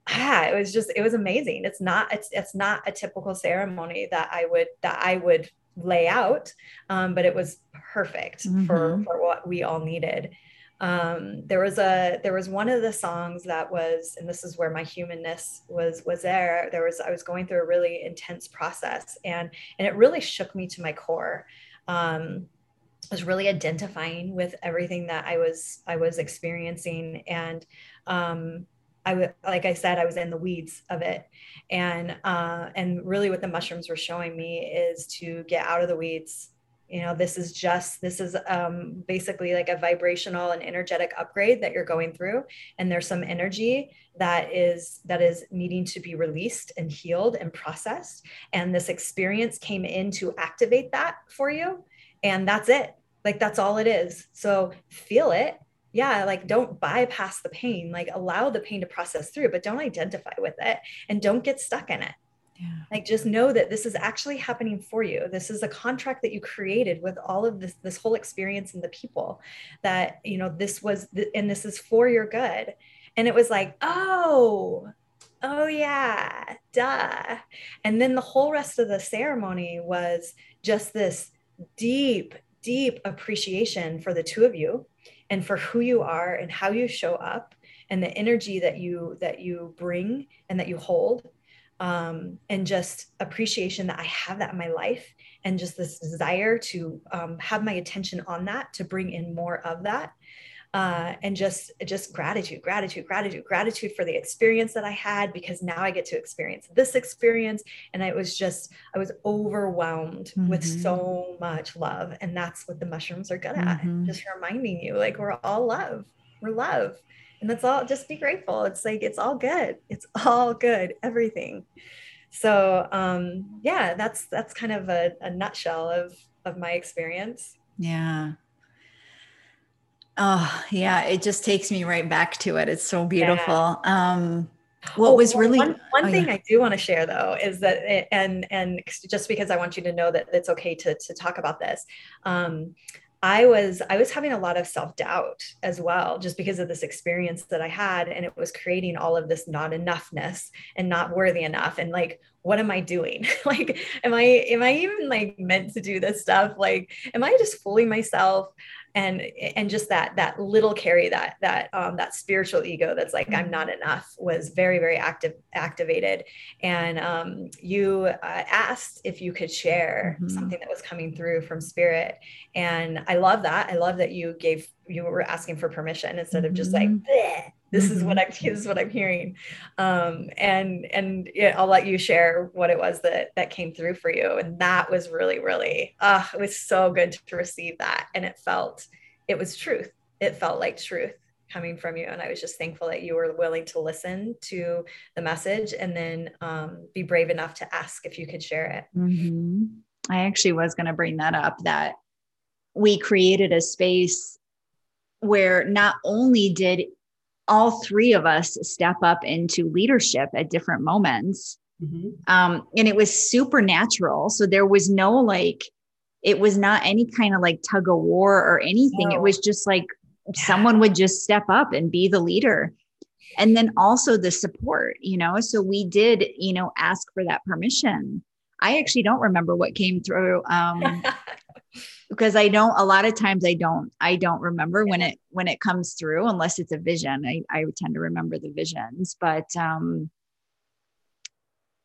ah, it was just it was amazing it's not it's it's not a typical ceremony that i would that i would lay out um, but it was perfect mm-hmm. for for what we all needed um, there was a there was one of the songs that was and this is where my humanness was was there. There was i was going through a really intense process and and it really shook me to my core. Um, I was really identifying with everything that i was i was experiencing and um, I w- like I said, I was in the weeds of it, and uh, and really what the mushrooms were showing me is to get out of the weeds, you know this is just this is um, basically like a vibrational and energetic upgrade that you're going through. And there's some energy that is that is needing to be released and healed and processed. And this experience came in to activate that for you. And that's it. Like that's all it is. So feel it. Yeah like don't bypass the pain. Like allow the pain to process through but don't identify with it and don't get stuck in it yeah. Like just know that this is actually happening for you. This is a contract that you created with all of this this whole experience and the people that, you know, this was and this is for your good. And it was like, "Oh, oh yeah, duh." And then the whole rest of the ceremony was just this deep deep appreciation for the two of you and for who you are and how you show up and the energy that you that you bring and that you hold um, and just appreciation that I have that in my life and just this desire to um, have my attention on that to bring in more of that. Uh, and just just gratitude gratitude gratitude gratitude for the experience that I had because now I get to experience this experience. And I was just I was overwhelmed mm-hmm. with so much love. And that's what the mushrooms are good at mm-hmm. just reminding you like we're all love. We're love and that's all just be grateful. It's like it's all good. It's all good everything. So um yeah that's that's kind of a, a nutshell of of my experience. Yeah. Oh yeah it just takes me right back to it. It's so beautiful. Yeah. um what oh, was really one, one oh, thing yeah. i do want to share though is that it, and and just because i want you to know that it's okay to to talk about this um I was I was having a lot of self-doubt as well just because of this experience that I had and it was creating all of this not enoughness and not worthy enough and like what am I doing? like am I am I even like meant to do this stuff? Like am I just fooling myself? and and just that that little carry that that um, that spiritual ego that's like i'm not enough was very very active activated and um, you uh, asked if you could share mm-hmm. something that was coming through from spirit and i love that i love that you gave you were asking for permission instead of just like mm-hmm this is what mm-hmm. I'm this is what I'm hearing. Um, and and yeah, I'll let you share what it was that that came through for you. And that was really, really uh, it was so good to receive that. And it felt it was truth. It felt like truth coming from you. And I was just thankful that you were willing to listen to the message and then um, be brave enough to ask if you could share it. Mm-hmm. I actually was going to bring that up that we created a space where not only did all three of us step up into leadership at different moments. Mm-hmm. Um, and it was supernatural. So there was no like, it was not any kind of like tug of war or anything. No. It was just like someone would just step up and be the leader. And then also the support, you know. So we did, you know, ask for that permission I actually don't remember what came through. Um, because I don't a lot of times I don't I don't remember yeah. when it when it comes through unless it's a vision. I, I tend to remember the visions, but um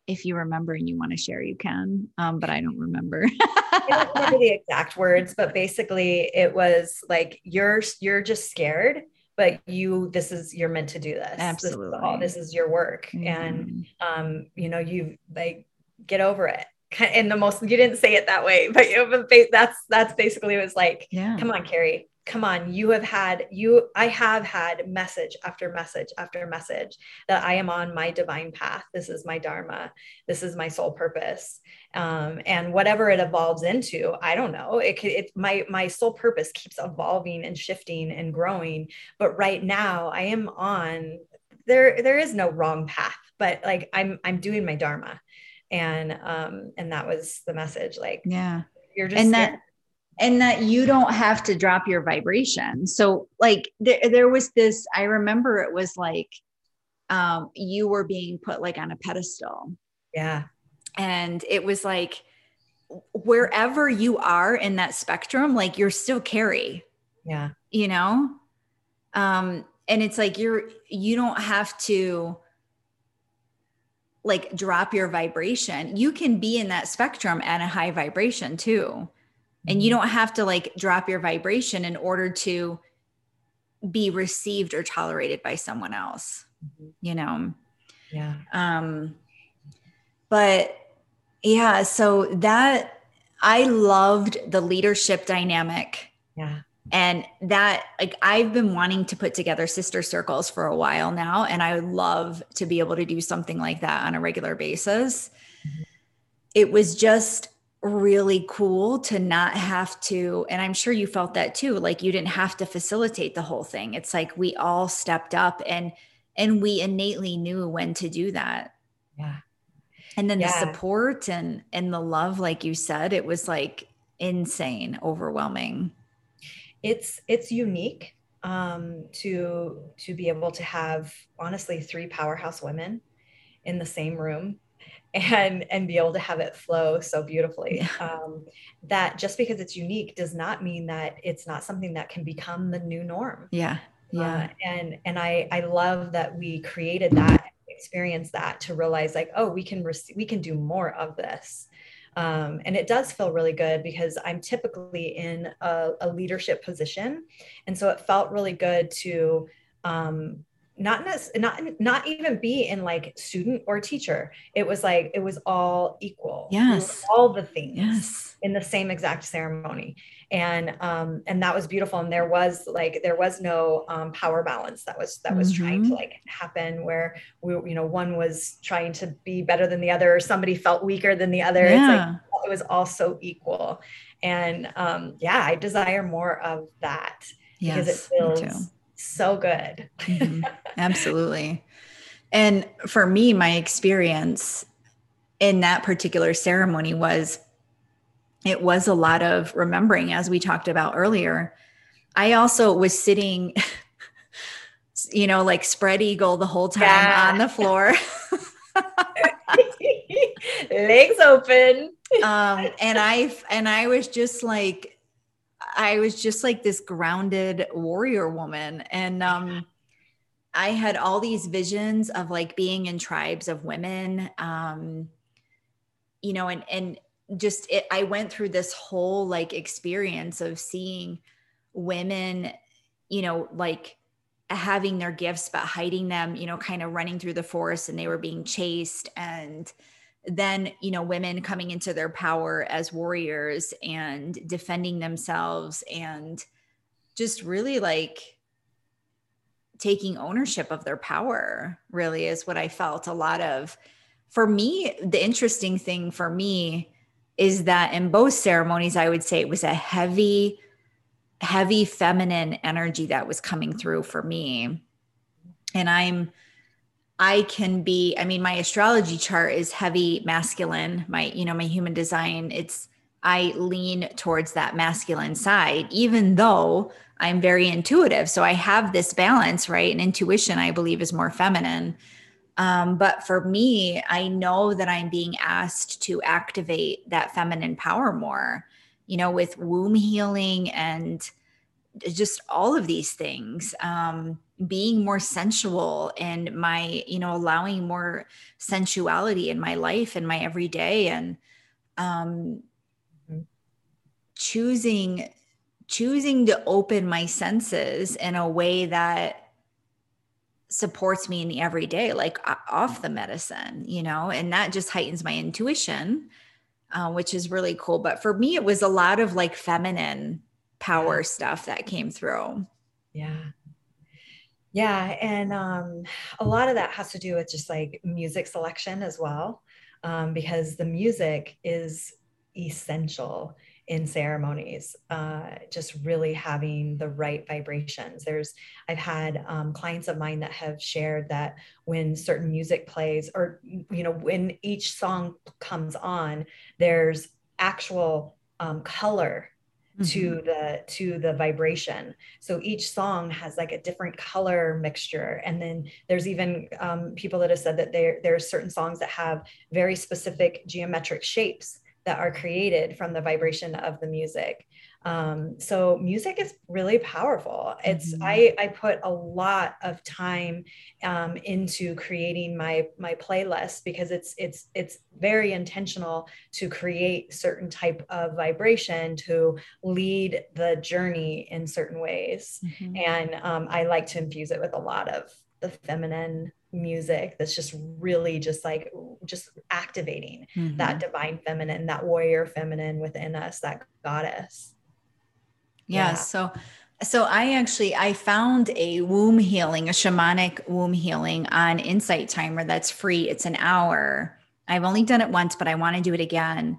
if you remember and you want to share, you can. Um, but I don't remember. I don't remember the exact words, but basically it was like you're you're just scared, but you this is you're meant to do this. Absolutely. This is, all, this is your work. Mm-hmm. And um, you know, you like get over it in the most you didn't say it that way but you know, that's that's basically it was like. Yeah. come on Kari. Come on. You have had you i have had message after message after message that i am on my divine path. This is my dharma. This is my sole purpose. Um, and whatever it evolves into i don't know. It, could, it my my sole purpose keeps evolving and shifting and growing. But right now i am on there there is no wrong path but like i'm i'm doing my dharma and um and that was the message like yeah. you're just and that and that you don't have to drop your vibration. So like there, there was this i remember it was like um you were being put like on a pedestal. Yeah. And it was like wherever you are in that spectrum like you're still Kari. Yeah. You know? Um and it's like you're you don't have to like drop your vibration. You can be in that spectrum at a high vibration too. And you mm-hmm. don't have to like drop your vibration in order to be received or tolerated by someone else, mm-hmm. you know? Yeah. Um, but yeah, so that I loved the leadership dynamic. Yeah and that like i've been wanting to put together sister circles for a while now and i would love to be able to do something like that on a regular basis. It was just really cool to not have to and i'm sure you felt that too like you didn't have to facilitate the whole thing. It's like we all stepped up and and we innately knew when to do that. Yeah. And then yeah. the support and and the love like you said it was like insane overwhelming it's it's unique um, to to be able to have honestly three powerhouse women in the same room and and be able to have it flow so beautifully. Um, that just because it's unique does not mean that it's not something that can become the new norm. Yeah. Yeah. uh, and and i i love that we created that experience that to realize like oh we can rec- we can do more of this um, and it does feel really good because I'm typically in a, a leadership position. And so it felt really good to um, not not not even be in like student or teacher. It was like it was all equal. Yes. all the things yes. in the same exact ceremony. And um and that was beautiful. And there was like there was no um, power balance that was that was mm-hmm. trying to mm-hmm. like happen where we you know one was trying to be better than the other. Or somebody felt weaker than the other. Yeah. it's like it was all so equal. And um yeah i desire more of that yes, because it feels so good. mm-hmm. Absolutely. And for me, my experience in that particular ceremony was it was a lot of remembering, as we talked about earlier. I also was sitting, you know, like spread eagle the whole time yeah. on the floor. Legs open. um, and I and I was just like I was just like this grounded warrior woman. And um, I had all these visions of like being in tribes of women. Um, you know, and and just it, I went through this whole like experience of seeing women, you know, like having their gifts but hiding them, you know, kind of running through the forest and they were being chased and then you know women coming into their power as warriors and defending themselves and just really like taking ownership of their power really is what i felt a lot of. For me the interesting thing for me is that in both ceremonies i would say it was a heavy heavy feminine energy that was coming through for me. And i'm I can be, I mean, my astrology chart is heavy masculine. My, you know, my human design, it's, I lean towards that masculine side, even though I'm very intuitive. So I have this balance, right? And intuition, I believe, is more feminine. Um, but for me, I know that I'm being asked to activate that feminine power more, you know, with womb healing and just all of these things. Um, being more sensual and my, you know, allowing more sensuality in my life and my everyday and um, mm-hmm. choosing choosing to open my senses in a way that supports me in the everyday, like off the medicine, you know, and that just heightens my intuition, uh, which is really cool. But for me, it was a lot of like feminine power yeah. stuff that came through. Yeah. Yeah. And um, a lot of that has to do with just like music selection as well, um, because the music is essential in ceremonies, uh, just really having the right vibrations. There's, I've had um, clients of mine that have shared that when certain music plays, or, you know, when each song comes on, there's actual um, color to mm-hmm. the to the vibration so each song has like a different color mixture and then there's even um, people that have said that there there are certain songs that have very specific geometric shapes that are created from the vibration of the music. Um, so music is really powerful. It's mm-hmm. I I put a lot of time um, into creating my my playlist because it's it's it's very intentional to create certain type of vibration to lead the journey in certain ways, mm-hmm. and um, I like to infuse it with a lot of the feminine music that's just really just like just activating mm-hmm. that divine feminine that warrior feminine within us that goddess yeah, yeah so so i actually i found a womb healing a shamanic womb healing on insight timer that's free it's an hour i've only done it once but i want to do it again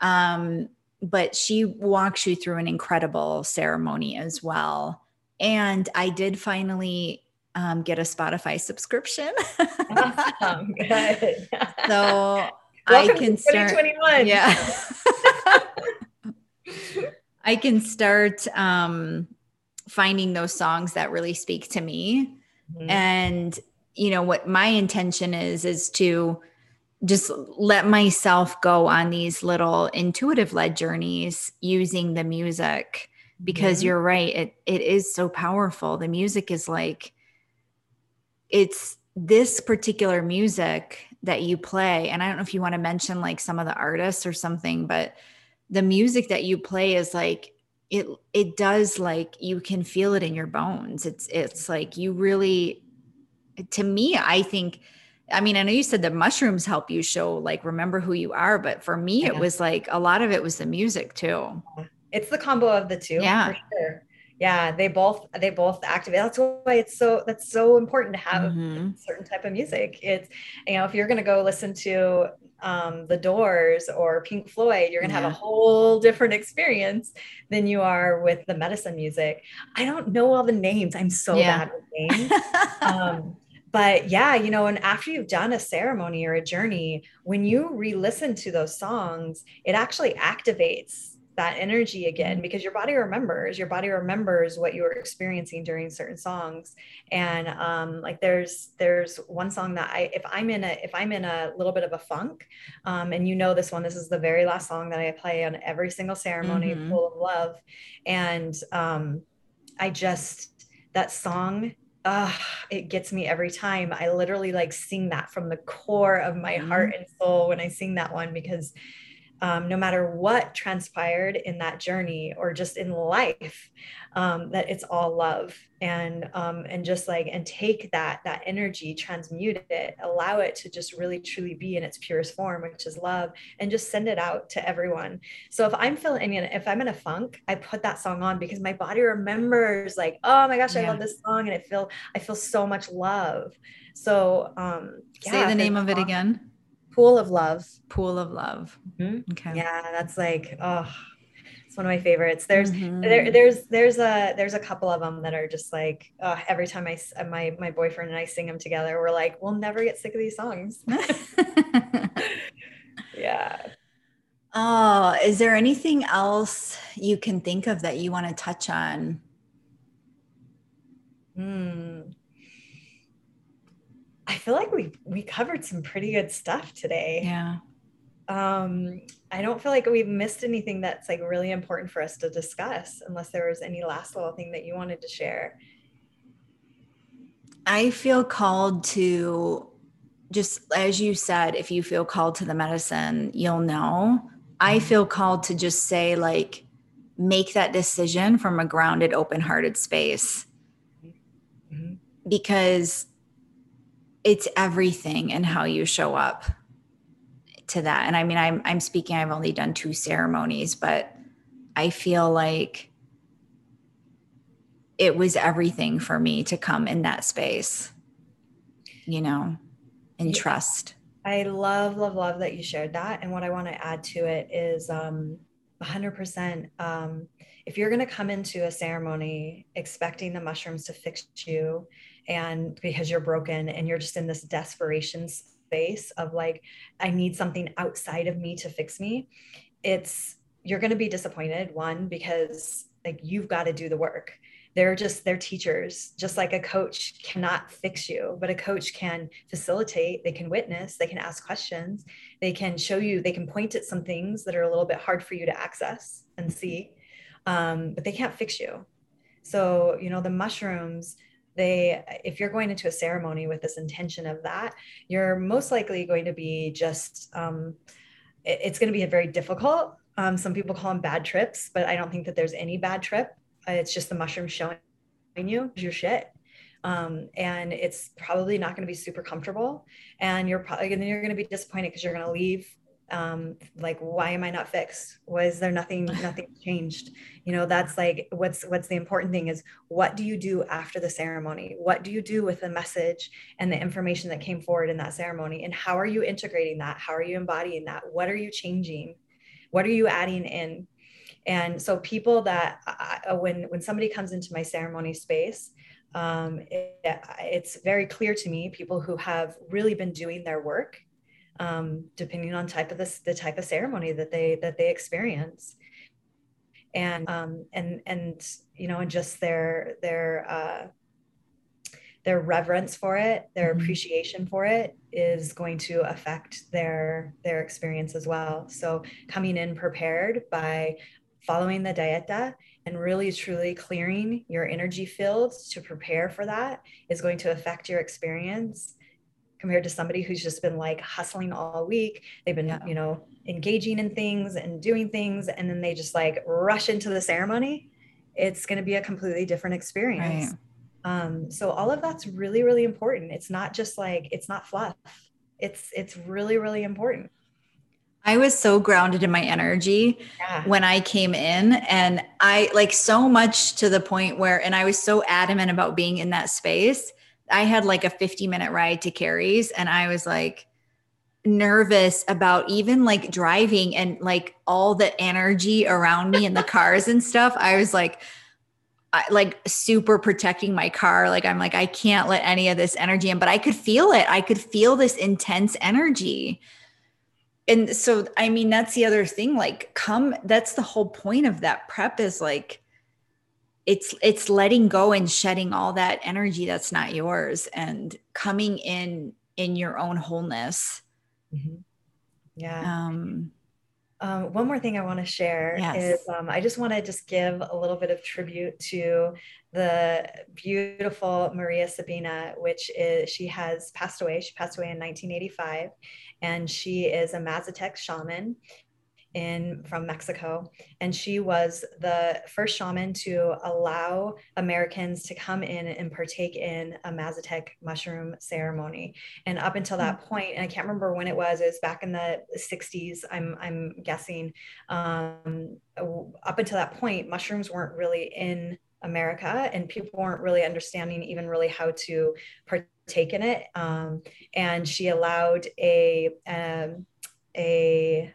um but she walks you through an incredible ceremony as well and i did finally um, get a Spotify subscription. awesome. Good. so I can start. 2021. Yeah. I can start um, finding those songs that really speak to me. Mm-hmm. And, you know, what my intention is, is to just let myself go on these little intuitive led journeys using the music because mm-hmm. you're right it it is so powerful the music is like it's this particular music that you play and i don't know if you want to mention like some of the artists or something but the music that you play is like it it does like you can feel it in your bones. It's it's like you really to me i think i mean i know you said the mushrooms help you show like remember who you are but for me yeah. it was like a lot of it was the music too. It's the combo of the two yeah. sure. Yeah they both they both activate that's why it's so that's so important to have mm-hmm. certain type of music. It's you know if you're going to go listen to um, the doors or pink floyd you're going to yeah. have a whole different experience than you are with the medicine music i don't know all the names i'm so yeah. bad with names um, but yeah you know and after you've done a ceremony or a journey when you re-listen to those songs it actually activates that energy again because your body remembers your body remembers what you were experiencing during certain songs and um, like there's there's one song that i if i'm in a if i'm in a little bit of a funk um, and you know this one this is the very last song that i play on every single ceremony mm-hmm. full of love and um, i just that song uh, it gets me every time. I literally like sing that from the core of my mm-hmm. heart and soul when I sing that one because um, no matter what transpired in that journey or just in life um, that it's all love. And um, and just like and take that that energy transmute it allow it to just really truly be in its purest form which is love and just send it out to everyone. So if i'm feeling if i'm in a funk i put that song on because my body remembers like oh my gosh yeah. i love this song and i feel i feel so much love. So um yeah, say the name of it again Pool of Love. Pool of Love. Mm-hmm. Okay. Yeah, that's like oh, it's one of my favorites. There's mm-hmm. there there's there's a there's a couple of them that are just like oh, every time I my my boyfriend and I sing them together, we're like we'll never get sick of these songs. yeah. Oh, is there anything else you can think of that you want to touch on? Hmm. I feel like we we covered some pretty good stuff today. Yeah. Um, I don't feel like we've missed anything that's like really important for us to discuss, unless there was any last little thing that you wanted to share. I feel called to just as you said, if you feel called to the medicine, you'll know. I mm-hmm. feel called to just say, like, make that decision from a grounded, open hearted space mm-hmm. because it's everything and how you show up to that. And I mean, I'm, I'm speaking, I've only done two ceremonies, but I feel like it was everything for me to come in that space, you know, and yeah. trust. I love, love, love that you shared that. And what I want to add to it is um, 100%. Um, if you're going to come into a ceremony expecting the mushrooms to fix you, and because you're broken and you're just in this desperation space of like, I need something outside of me to fix me, it's you're going to be disappointed. One, because like you've got to do the work they're just they're teachers just like a coach cannot fix you but a coach can facilitate they can witness they can ask questions they can show you they can point at some things that are a little bit hard for you to access and see um, but they can't fix you so you know the mushrooms they if you're going into a ceremony with this intention of that you're most likely going to be just um, it, it's going to be a very difficult um, some people call them bad trips but i don't think that there's any bad trip it's just the mushroom showing you your shit. Um, and it's probably not going to be super comfortable. And you're probably and then you're going to be disappointed because you're going to leave um like why am i not fixed? Was there nothing nothing changed? You know that's like what's what's the important thing is what do you do after the ceremony? What do you do with the message and the information that came forward in that ceremony? And how are you integrating that? How are you embodying that? What are you changing? What are you adding in? And so people that I, when when somebody comes into my ceremony space um, it, it's very clear to me people who have really been doing their work um, depending on type of this the type of ceremony that they that they experience and um, and and you know and just their their uh, their reverence for it their mm-hmm. appreciation for it is going to affect their their experience as well so coming in prepared by following the dieta and really truly clearing your energy fields to prepare for that is going to affect your experience compared to somebody who's just been like hustling all week they've been yeah. you know engaging in things and doing things and then they just like rush into the ceremony it's going to be a completely different experience right. um, so all of that's really really important it's not just like it's not fluff it's it's really really important I was so grounded in my energy yeah. when I came in. And I like so much to the point where, and I was so adamant about being in that space. I had like a 50 minute ride to Kari's and I was like nervous about even like driving and like all the energy around me and the cars and stuff. I was like, I, like super protecting my car. Like I'm like, I can't let any of this energy in, but I could feel it. I could feel this intense energy and so i mean that's the other thing like come that's the whole point of that prep is like it's it's letting go and shedding all that energy that's not yours and coming in in your own wholeness mm-hmm. yeah um um, one more thing I want to share yes. is um, I just want to just give a little bit of tribute to the beautiful Maria Sabina, which is she has passed away. She passed away in 1985, and she is a Mazatec shaman in from Mexico, and she was the first shaman to allow Americans to come in and partake in a Mazatec mushroom ceremony. And up until that hmm. point, and I can't remember when it was, it was back in the 60s, I'm I'm guessing. Um, up until that point, mushrooms weren't really in America, and people weren't really understanding even really how to partake in it. Um, and she allowed a um, a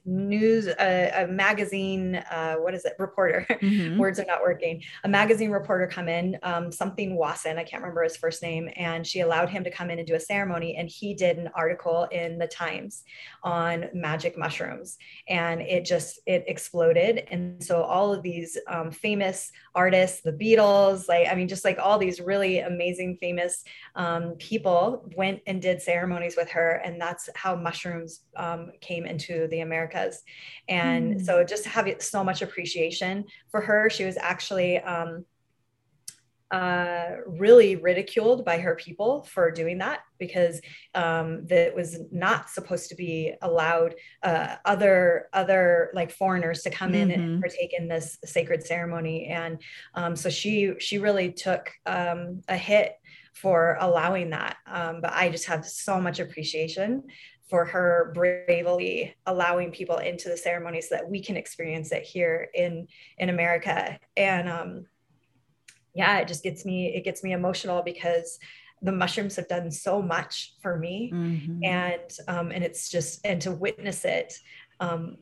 news, a, a magazine, uh, what is it, reporter, mm-hmm. words are not working, a magazine reporter come in, um, something Wasson, I can't remember his first name, and she allowed him to come in and do a ceremony. And he did an article in the Times on magic mushrooms. And it just, it exploded. And so all of these um, famous artists, the Beatles, like, I mean, just like all these really amazing, famous um, people went and did ceremonies with her. And that's how mushrooms um, came into the Americas. And mm. so just having so much appreciation for her. She was actually um, uh, really ridiculed by her people for doing that because um, that was not supposed to be allowed uh, other other like foreigners to come mm-hmm. in and mm-hmm. partake in this sacred ceremony and um, so she she really took um, a hit for allowing that um, but i just have so much appreciation for her bravely allowing people into the ceremony so that we can experience it here in in America. And um, yeah, it just gets me it gets me emotional because the mushrooms have done so much for me, mm-hmm. and um, and it's just and to witness it. Um,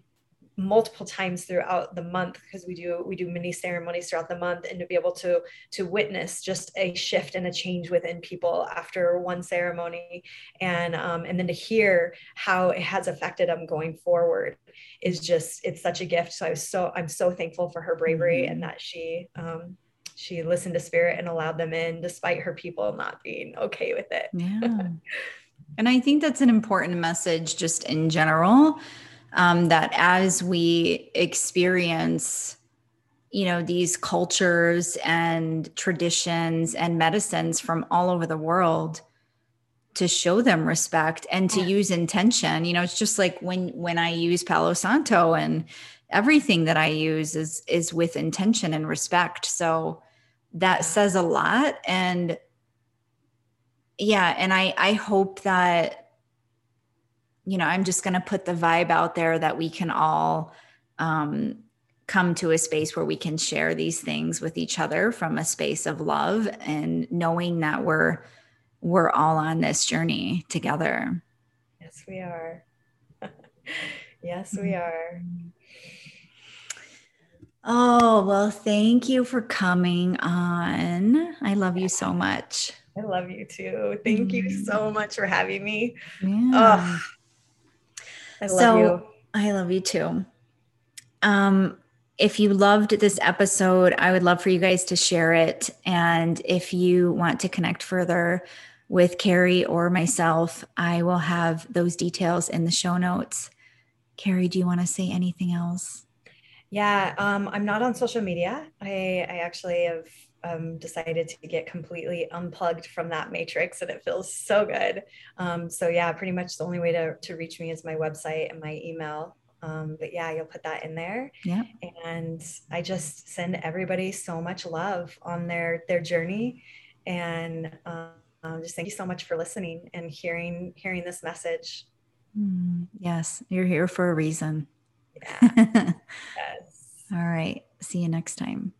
multiple times throughout the month because we do we do mini ceremonies throughout the month and to be able to to witness just a shift and a change within people after one ceremony. And um, and then to hear how it has affected them going forward is just it's such a gift. So i was so i'm so thankful for her bravery mm-hmm. and that she um, she listened to spirit and allowed them in despite her people not being okay with it. Yeah. And i think that's an important message just in general um, that as we experience you know these cultures and traditions and medicines from all over the world to show them respect and to yeah. use intention you know it's just like when when i use palo santo and everything that i use is is with intention and respect. So that says a lot. And yeah and i i hope that you know, I'm just going to put the vibe out there that we can all um, come to a space where we can share these things with each other from a space of love and knowing that we're we're all on this journey together. Yes, we are. yes, we are. Oh, well, thank you for coming on. I love you so much. I love you too. Thank you so much for having me. Yeah. Oh, I love so, you. I love you too. Um, if you loved this episode, I would love for you guys to share it. And if you want to connect further with Kari or myself, I will have those details in the show notes. Kari, do you want to say anything else? Yeah, um, I'm not on social media. I, I actually have um, decided to get completely unplugged from that matrix and it feels so good. Um, so yeah, pretty much the only way to, to reach me is my website and my email. Um, but yeah, you'll put that in there. Yeah. And I just send everybody so much love on their, their journey. And um, just thank you so much for listening and hearing, hearing this message. Mm, yes. You're here for a reason. Yeah. yes. All right. See you next time.